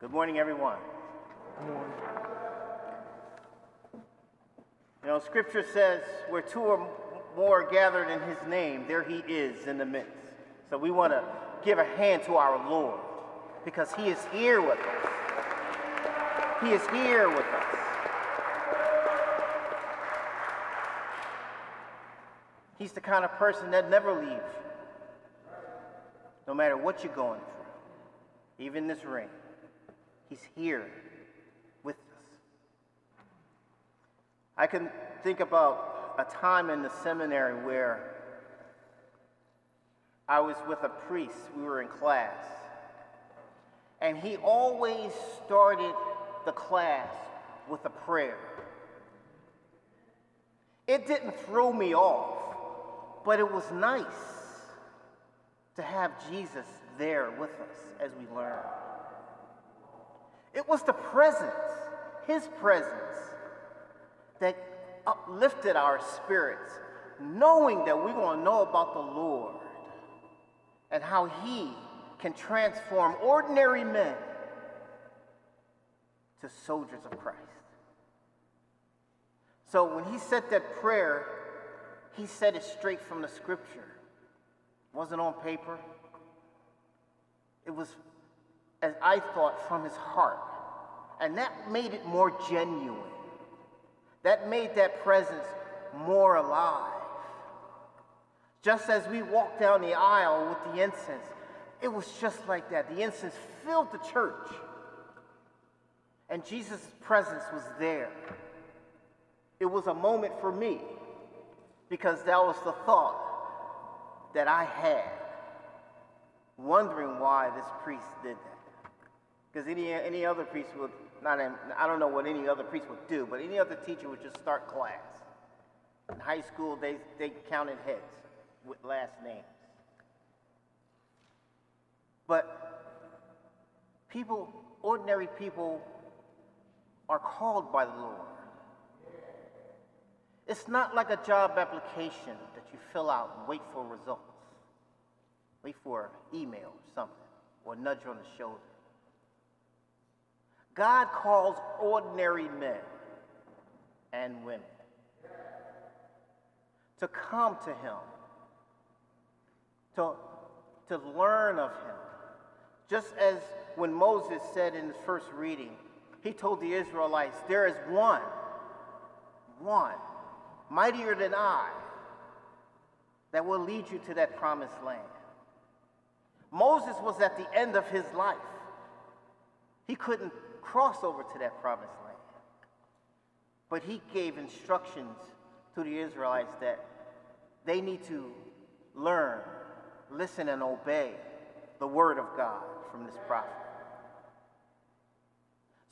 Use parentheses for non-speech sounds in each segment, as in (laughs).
Good morning, everyone. Good morning. You know, Scripture says, where two or more are gathered in His name, there He is in the midst. So we want to give a hand to our Lord because He is here with us. He is here with us. He's the kind of person that never leaves you, no matter what you're going through, even this rain. He's here with us. I can think about a time in the seminary where I was with a priest, we were in class, and he always started the class with a prayer. It didn't throw me off, but it was nice to have Jesus there with us as we learn. It was the presence, his presence, that uplifted our spirits, knowing that we're going to know about the Lord and how he can transform ordinary men to soldiers of Christ. So when he said that prayer, he said it straight from the scripture. It wasn't on paper. It was, as I thought, from his heart. And that made it more genuine. That made that presence more alive. Just as we walked down the aisle with the incense, it was just like that. The incense filled the church. And Jesus' presence was there. It was a moment for me because that was the thought that I had, wondering why this priest did that. Because any, any other priest would, not, I don't know what any other priest would do, but any other teacher would just start class. In high school, they, they counted heads with last names. But people, ordinary people, are called by the Lord. It's not like a job application that you fill out and wait for results. Wait for an email or something, or nudge on the shoulder. God calls ordinary men and women to come to Him, to, to learn of Him. Just as when Moses said in the first reading, he told the Israelites, There is one, one, mightier than I, that will lead you to that promised land. Moses was at the end of his life. He couldn't cross over to that promised land. But he gave instructions to the Israelites that they need to learn, listen, and obey the word of God from this prophet.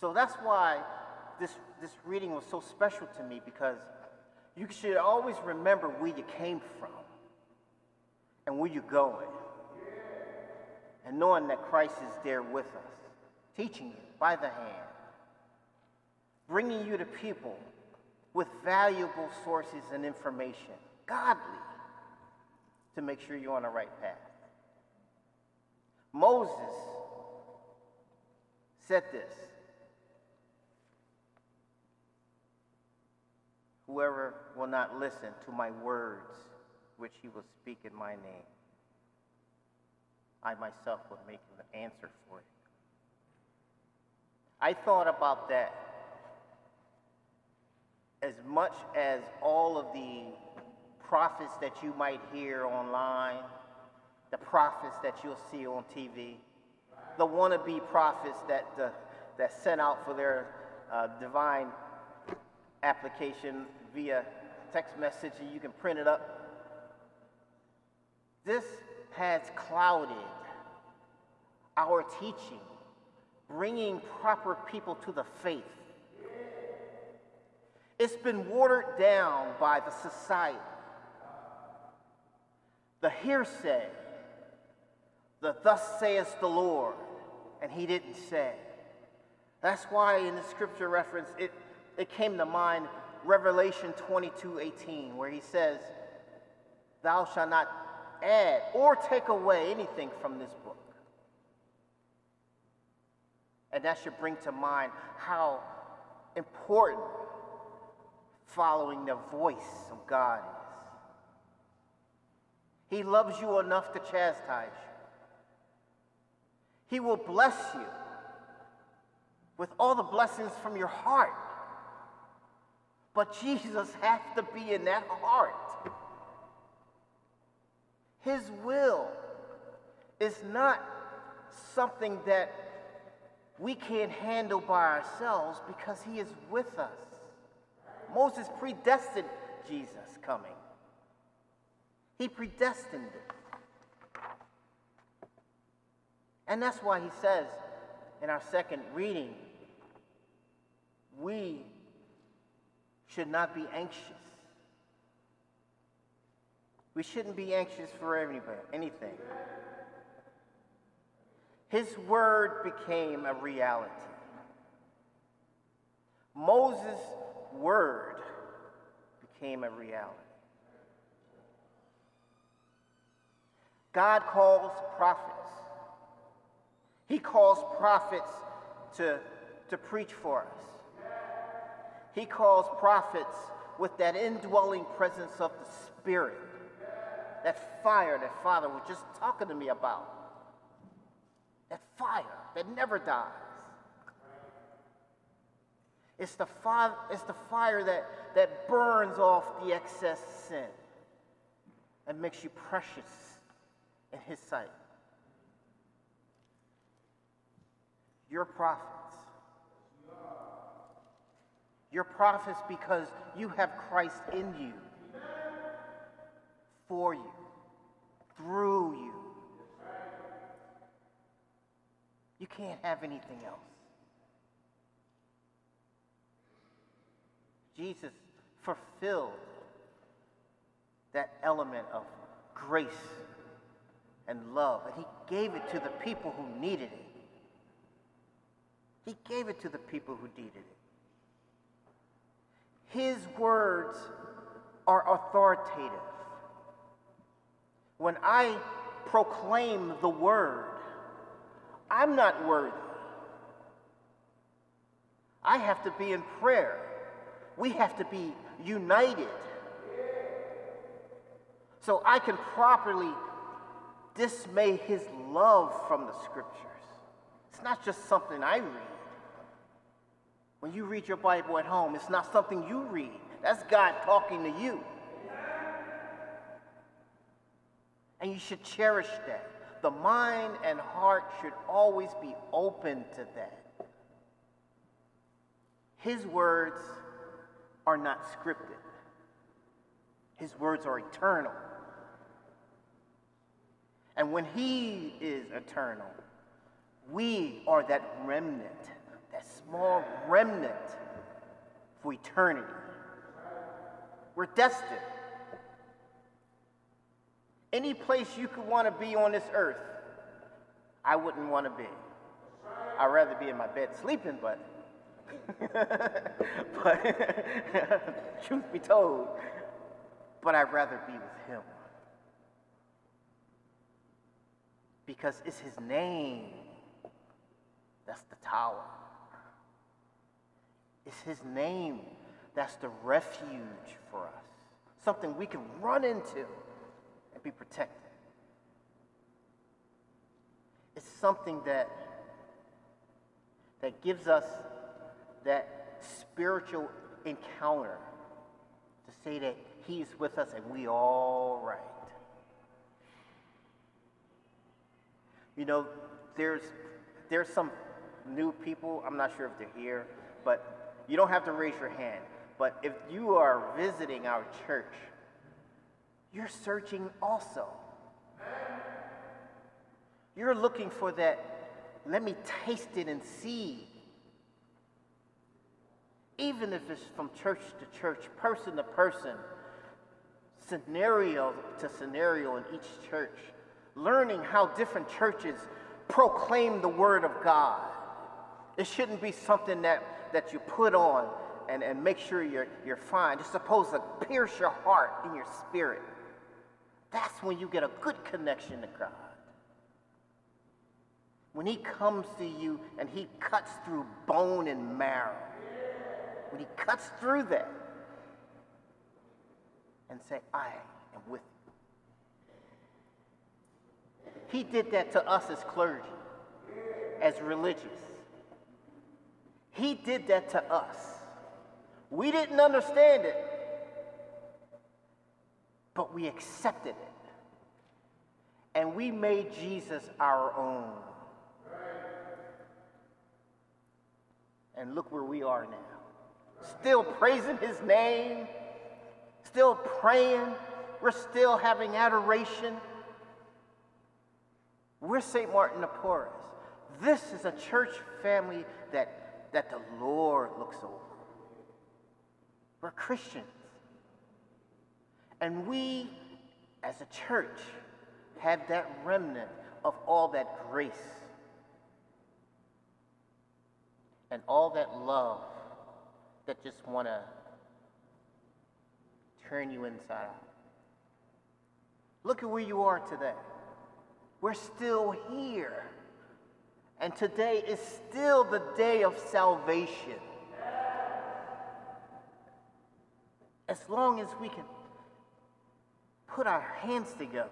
So that's why this, this reading was so special to me because you should always remember where you came from and where you're going. And knowing that Christ is there with us, teaching you by the hand, bringing you to people with valuable sources and information, godly, to make sure you're on the right path. Moses said this Whoever will not listen to my words, which he will speak in my name, I myself will make an answer for it. I thought about that as much as all of the prophets that you might hear online, the prophets that you'll see on TV, the wannabe prophets that, uh, that sent out for their uh, divine application via text message and you can print it up. This has clouded our teaching, bringing proper people to the faith. It's been watered down by the society, the hearsay, the thus saith the Lord, and he didn't say. That's why in the scripture reference, it, it came to mind Revelation 22 18, where he says, Thou shalt not add or take away anything from this book. And that should bring to mind how important following the voice of God is. He loves you enough to chastise you. He will bless you with all the blessings from your heart. But Jesus has to be in that heart. His will is not something that we can't handle by ourselves because he is with us. Moses predestined Jesus coming. He predestined it. And that's why he says in our second reading, we should not be anxious. We shouldn't be anxious for anybody, anything. His word became a reality. Moses' word became a reality. God calls prophets. He calls prophets to, to preach for us. He calls prophets with that indwelling presence of the Spirit, that fire that Father was just talking to me about. That fire that never dies. It's the, fire, it's the fire that, that burns off the excess sin and makes you precious in His sight. You're prophets. You're prophets because you have Christ in you, for you, through you. You can't have anything else. Jesus fulfilled that element of grace and love, and he gave it to the people who needed it. He gave it to the people who needed it. His words are authoritative. When I proclaim the word, I'm not worthy. I have to be in prayer. We have to be united. So I can properly dismay his love from the scriptures. It's not just something I read. When you read your Bible at home, it's not something you read. That's God talking to you. And you should cherish that. The mind and heart should always be open to that. His words are not scripted, His words are eternal. And when He is eternal, we are that remnant that small remnant for eternity. We're destined. Any place you could want to be on this earth, I wouldn't want to be. I'd rather be in my bed sleeping, but (laughs) but (laughs) truth be told, but I'd rather be with him. Because it's his name that's the tower. It's His name that's the refuge for us, something we can run into be protected. It's something that, that gives us that spiritual encounter to say that He's with us and we all right. You know, there's there's some new people. I'm not sure if they're here, but you don't have to raise your hand, but if you are visiting our church, you're searching also. You're looking for that, let me taste it and see. Even if it's from church to church, person to person, scenario to scenario in each church, learning how different churches proclaim the Word of God. It shouldn't be something that that you put on and, and make sure you're, you're fine. It's supposed to pierce your heart and your spirit. That's when you get a good connection to God. when he comes to you and he cuts through bone and marrow, when he cuts through that and say, I am with you. He did that to us as clergy, as religious. He did that to us. We didn't understand it, but we accepted it. And we made Jesus our own. And look where we are now. Still praising his name, still praying, we're still having adoration. We're St. Martin de Porres. This is a church family that, that the Lord looks over. We're Christians. And we, as a church, have that remnant of all that grace and all that love that just want to turn you inside out. Look at where you are today. We're still here. And today is still the day of salvation. As long as we can put our hands together,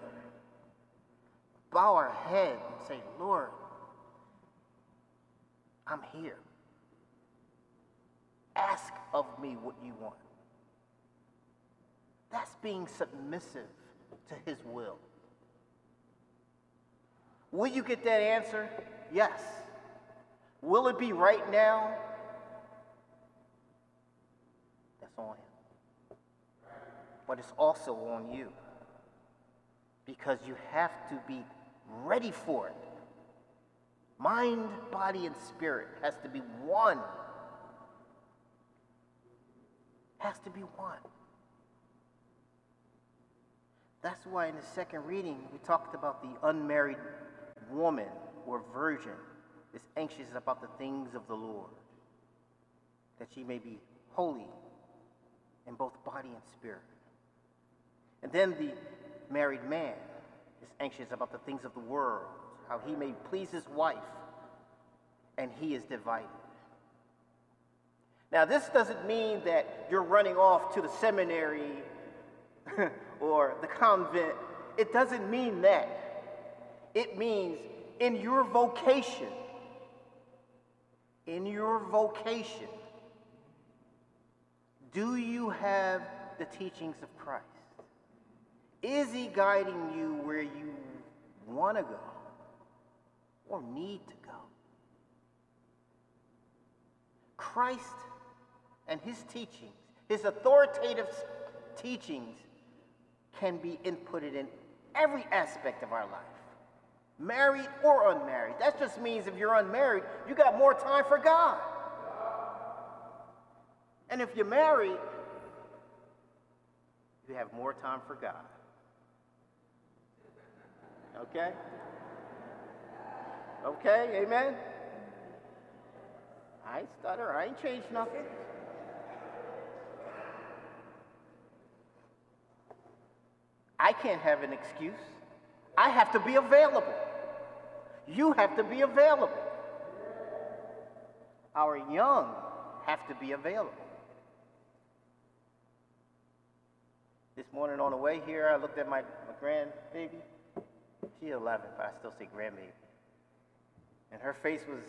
bow our head, and say, Lord, I'm here. Ask of me what you want. That's being submissive to his will. Will you get that answer? Yes. Will it be right now? That's on him. But it's also on you. Because you have to be ready for it. Mind, body, and spirit has to be one. Has to be one. That's why in the second reading we talked about the unmarried woman or virgin is anxious about the things of the Lord, that she may be holy in both body and spirit. And then the married man is anxious about the things of the world, how he may please his wife, and he is divided. Now, this doesn't mean that you're running off to the seminary (laughs) or the convent. It doesn't mean that. It means in your vocation, in your vocation, do you have the teachings of Christ? Is he guiding you where you want to go or need to go? Christ and his teachings, his authoritative teachings, can be inputted in every aspect of our life married or unmarried. That just means if you're unmarried, you got more time for God. And if you're married, you have more time for God. Okay? Okay, amen? I stutter, I ain't changed nothing. I can't have an excuse. I have to be available. You have to be available. Our young have to be available. This morning on the way here, I looked at my, my grandbaby. She's 11, but I still say grandbaby. And her face was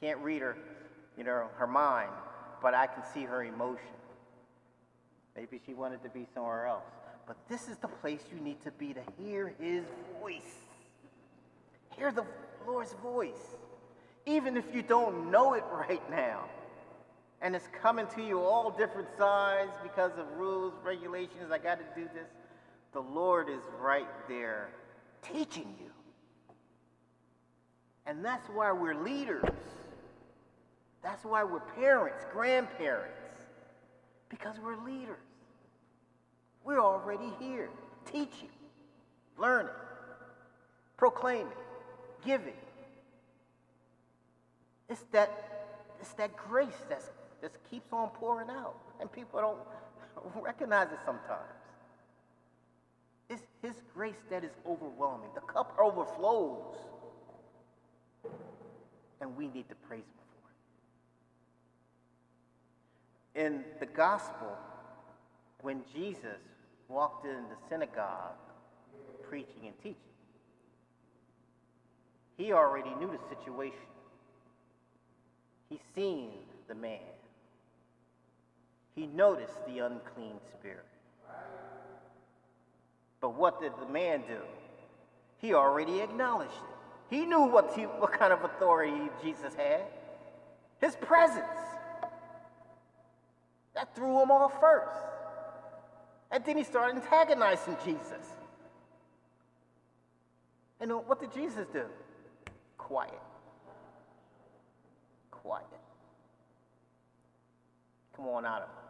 can't read her, you know, her mind, but I can see her emotion. Maybe she wanted to be somewhere else. But this is the place you need to be to hear his voice. Hear the Lord's voice. Even if you don't know it right now. And it's coming to you all different sides because of rules, regulations. I got to do this. The Lord is right there teaching you. And that's why we're leaders. That's why we're parents, grandparents, because we're leaders. We're already here, teaching, learning, proclaiming, giving. It's that, it's that grace that's, that keeps on pouring out, and people don't (laughs) recognize it sometimes. It's, His grace that is overwhelming. The cup overflows. And we need to praise Him for it. In the gospel, when Jesus walked in the synagogue preaching and teaching, he already knew the situation. He seen the man. He noticed the unclean spirit. But what did the man do? He already acknowledged it. He knew what, he, what kind of authority Jesus had. His presence. That threw him off first. And then he started antagonizing Jesus. And what did Jesus do? Quiet. Quiet. Come on out of.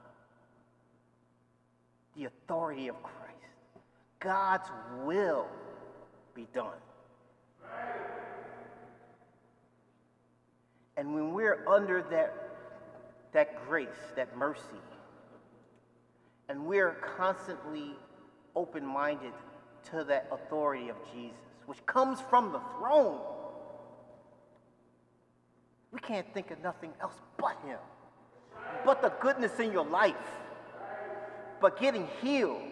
The authority of Christ. God's will be done. And when we're under that, that grace, that mercy, and we're constantly open minded to that authority of Jesus, which comes from the throne, we can't think of nothing else but Him, but the goodness in your life, but getting healed.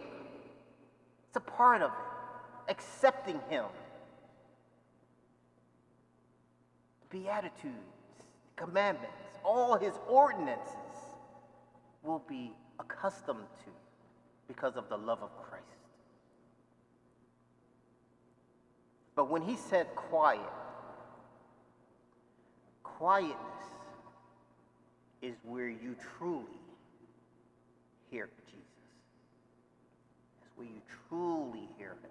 It's a part of it, accepting Him. Beatitudes, commandments, all His ordinances will be accustomed to because of the love of Christ. But when he said quiet, quietness is where you truly hear Jesus. Where you truly hear him.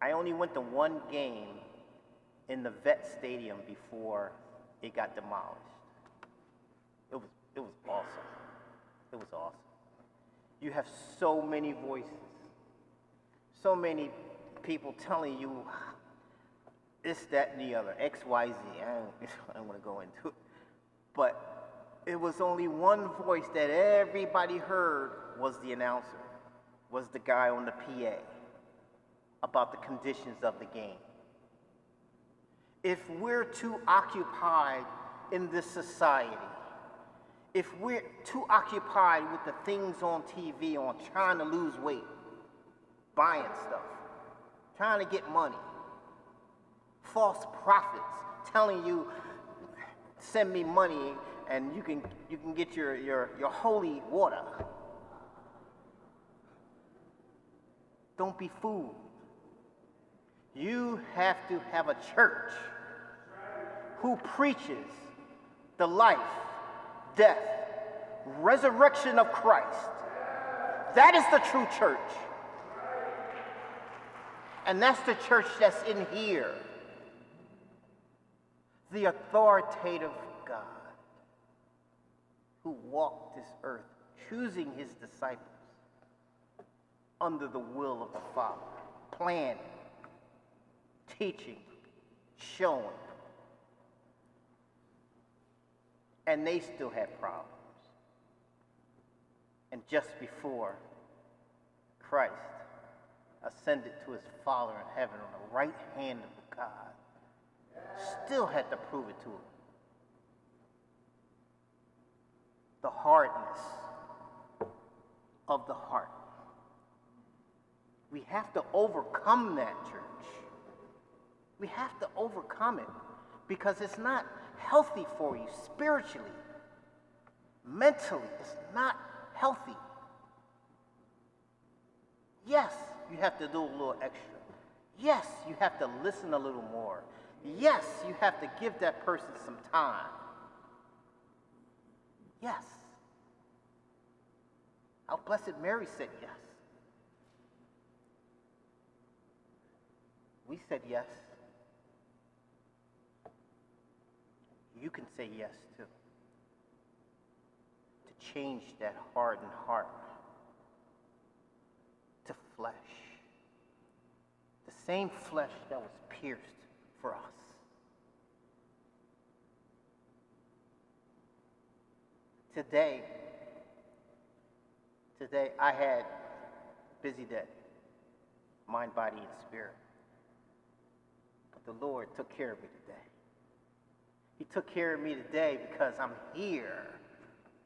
I only went to one game in the vet stadium before it got demolished. It was it was awesome. It was awesome. You have so many voices, so many people telling you this, that, and the other, X, Y, Z. I don't, (laughs) I don't want to go into it. But it was only one voice that everybody heard was the announcer, was the guy on the PA about the conditions of the game. If we're too occupied in this society if we're too occupied with the things on TV, on trying to lose weight, buying stuff, trying to get money, false prophets telling you, send me money and you can, you can get your, your, your holy water. Don't be fooled. You have to have a church who preaches the life death, resurrection of Christ. That is the true church. And that's the church that's in here. The authoritative God who walked this earth, choosing his disciples under the will of the Father, planning, teaching, showing, and they still had problems. And just before Christ ascended to his Father in heaven on the right hand of God, still had to prove it to him. The hardness of the heart. We have to overcome that, church. We have to overcome it because it's not healthy for you spiritually, mentally. It's not healthy. Yes, you have to do a little extra. Yes, you have to listen a little more. Yes, you have to give that person some time. Yes. How Blessed Mary said yes. We said yes. you can say yes to. To change that hardened heart to flesh. The same flesh that was pierced for us. Today, today I had busy day, mind, body, and spirit. The Lord took care of me today. He took care of me today because I'm here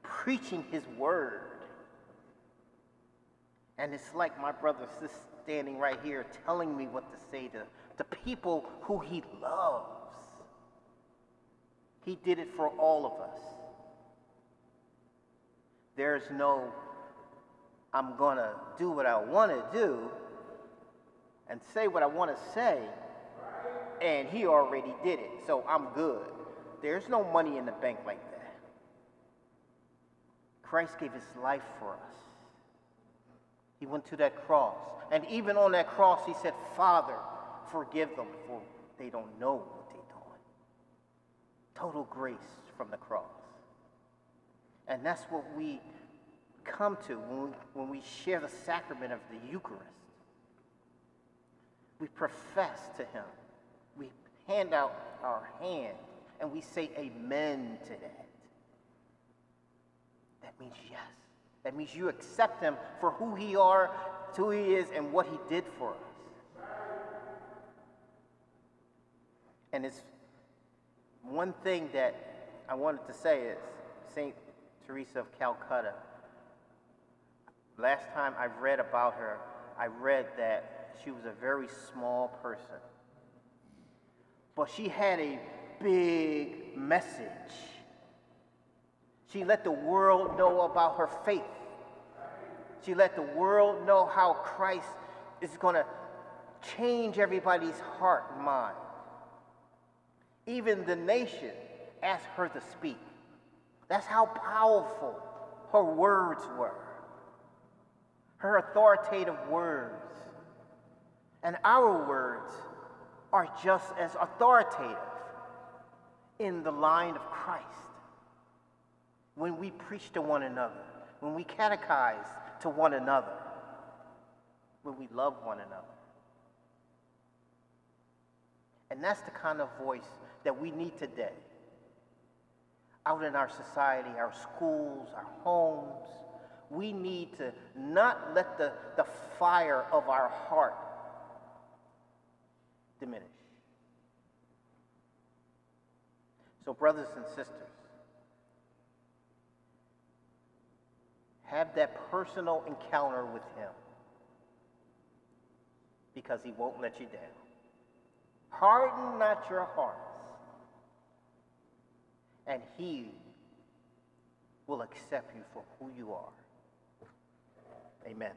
preaching His word. And it's like my brother is standing right here telling me what to say to the people who He loves. He did it for all of us. There's no, I'm going to do what I want to do and say what I want to say, and He already did it, so I'm good. There's no money in the bank like that. Christ gave His life for us. He went to that cross. And even on that cross, He said, Father, forgive them, for they don't know what they're doing. Total grace from the cross. And that's what we come to when we, when we share the sacrament of the Eucharist. We profess to Him. Hand out our hand and we say amen to that. That means yes. That means you accept Him for who He are, who He is, and what He did for us. And it's one thing that I wanted to say is St. Teresa of Calcutta. Last time I read about her, I read that she was a very small person. But she had a big message. She let the world know about her faith. She let the world know how Christ is going to change everybody's heart and mind. Even the nation asked her to speak. That's how powerful her words were. Her authoritative words. And our words are just as authoritative in the line of Christ. When we preach to one another, when we catechize to one another, when we love one another. And that's the kind of voice that we need today out in our society, our schools, our homes. We need to not let the, the fire of our heart diminish. So, brothers and sisters, have that personal encounter with Him because He won't let you down. Harden not your hearts and He will accept you for who you are. Amen.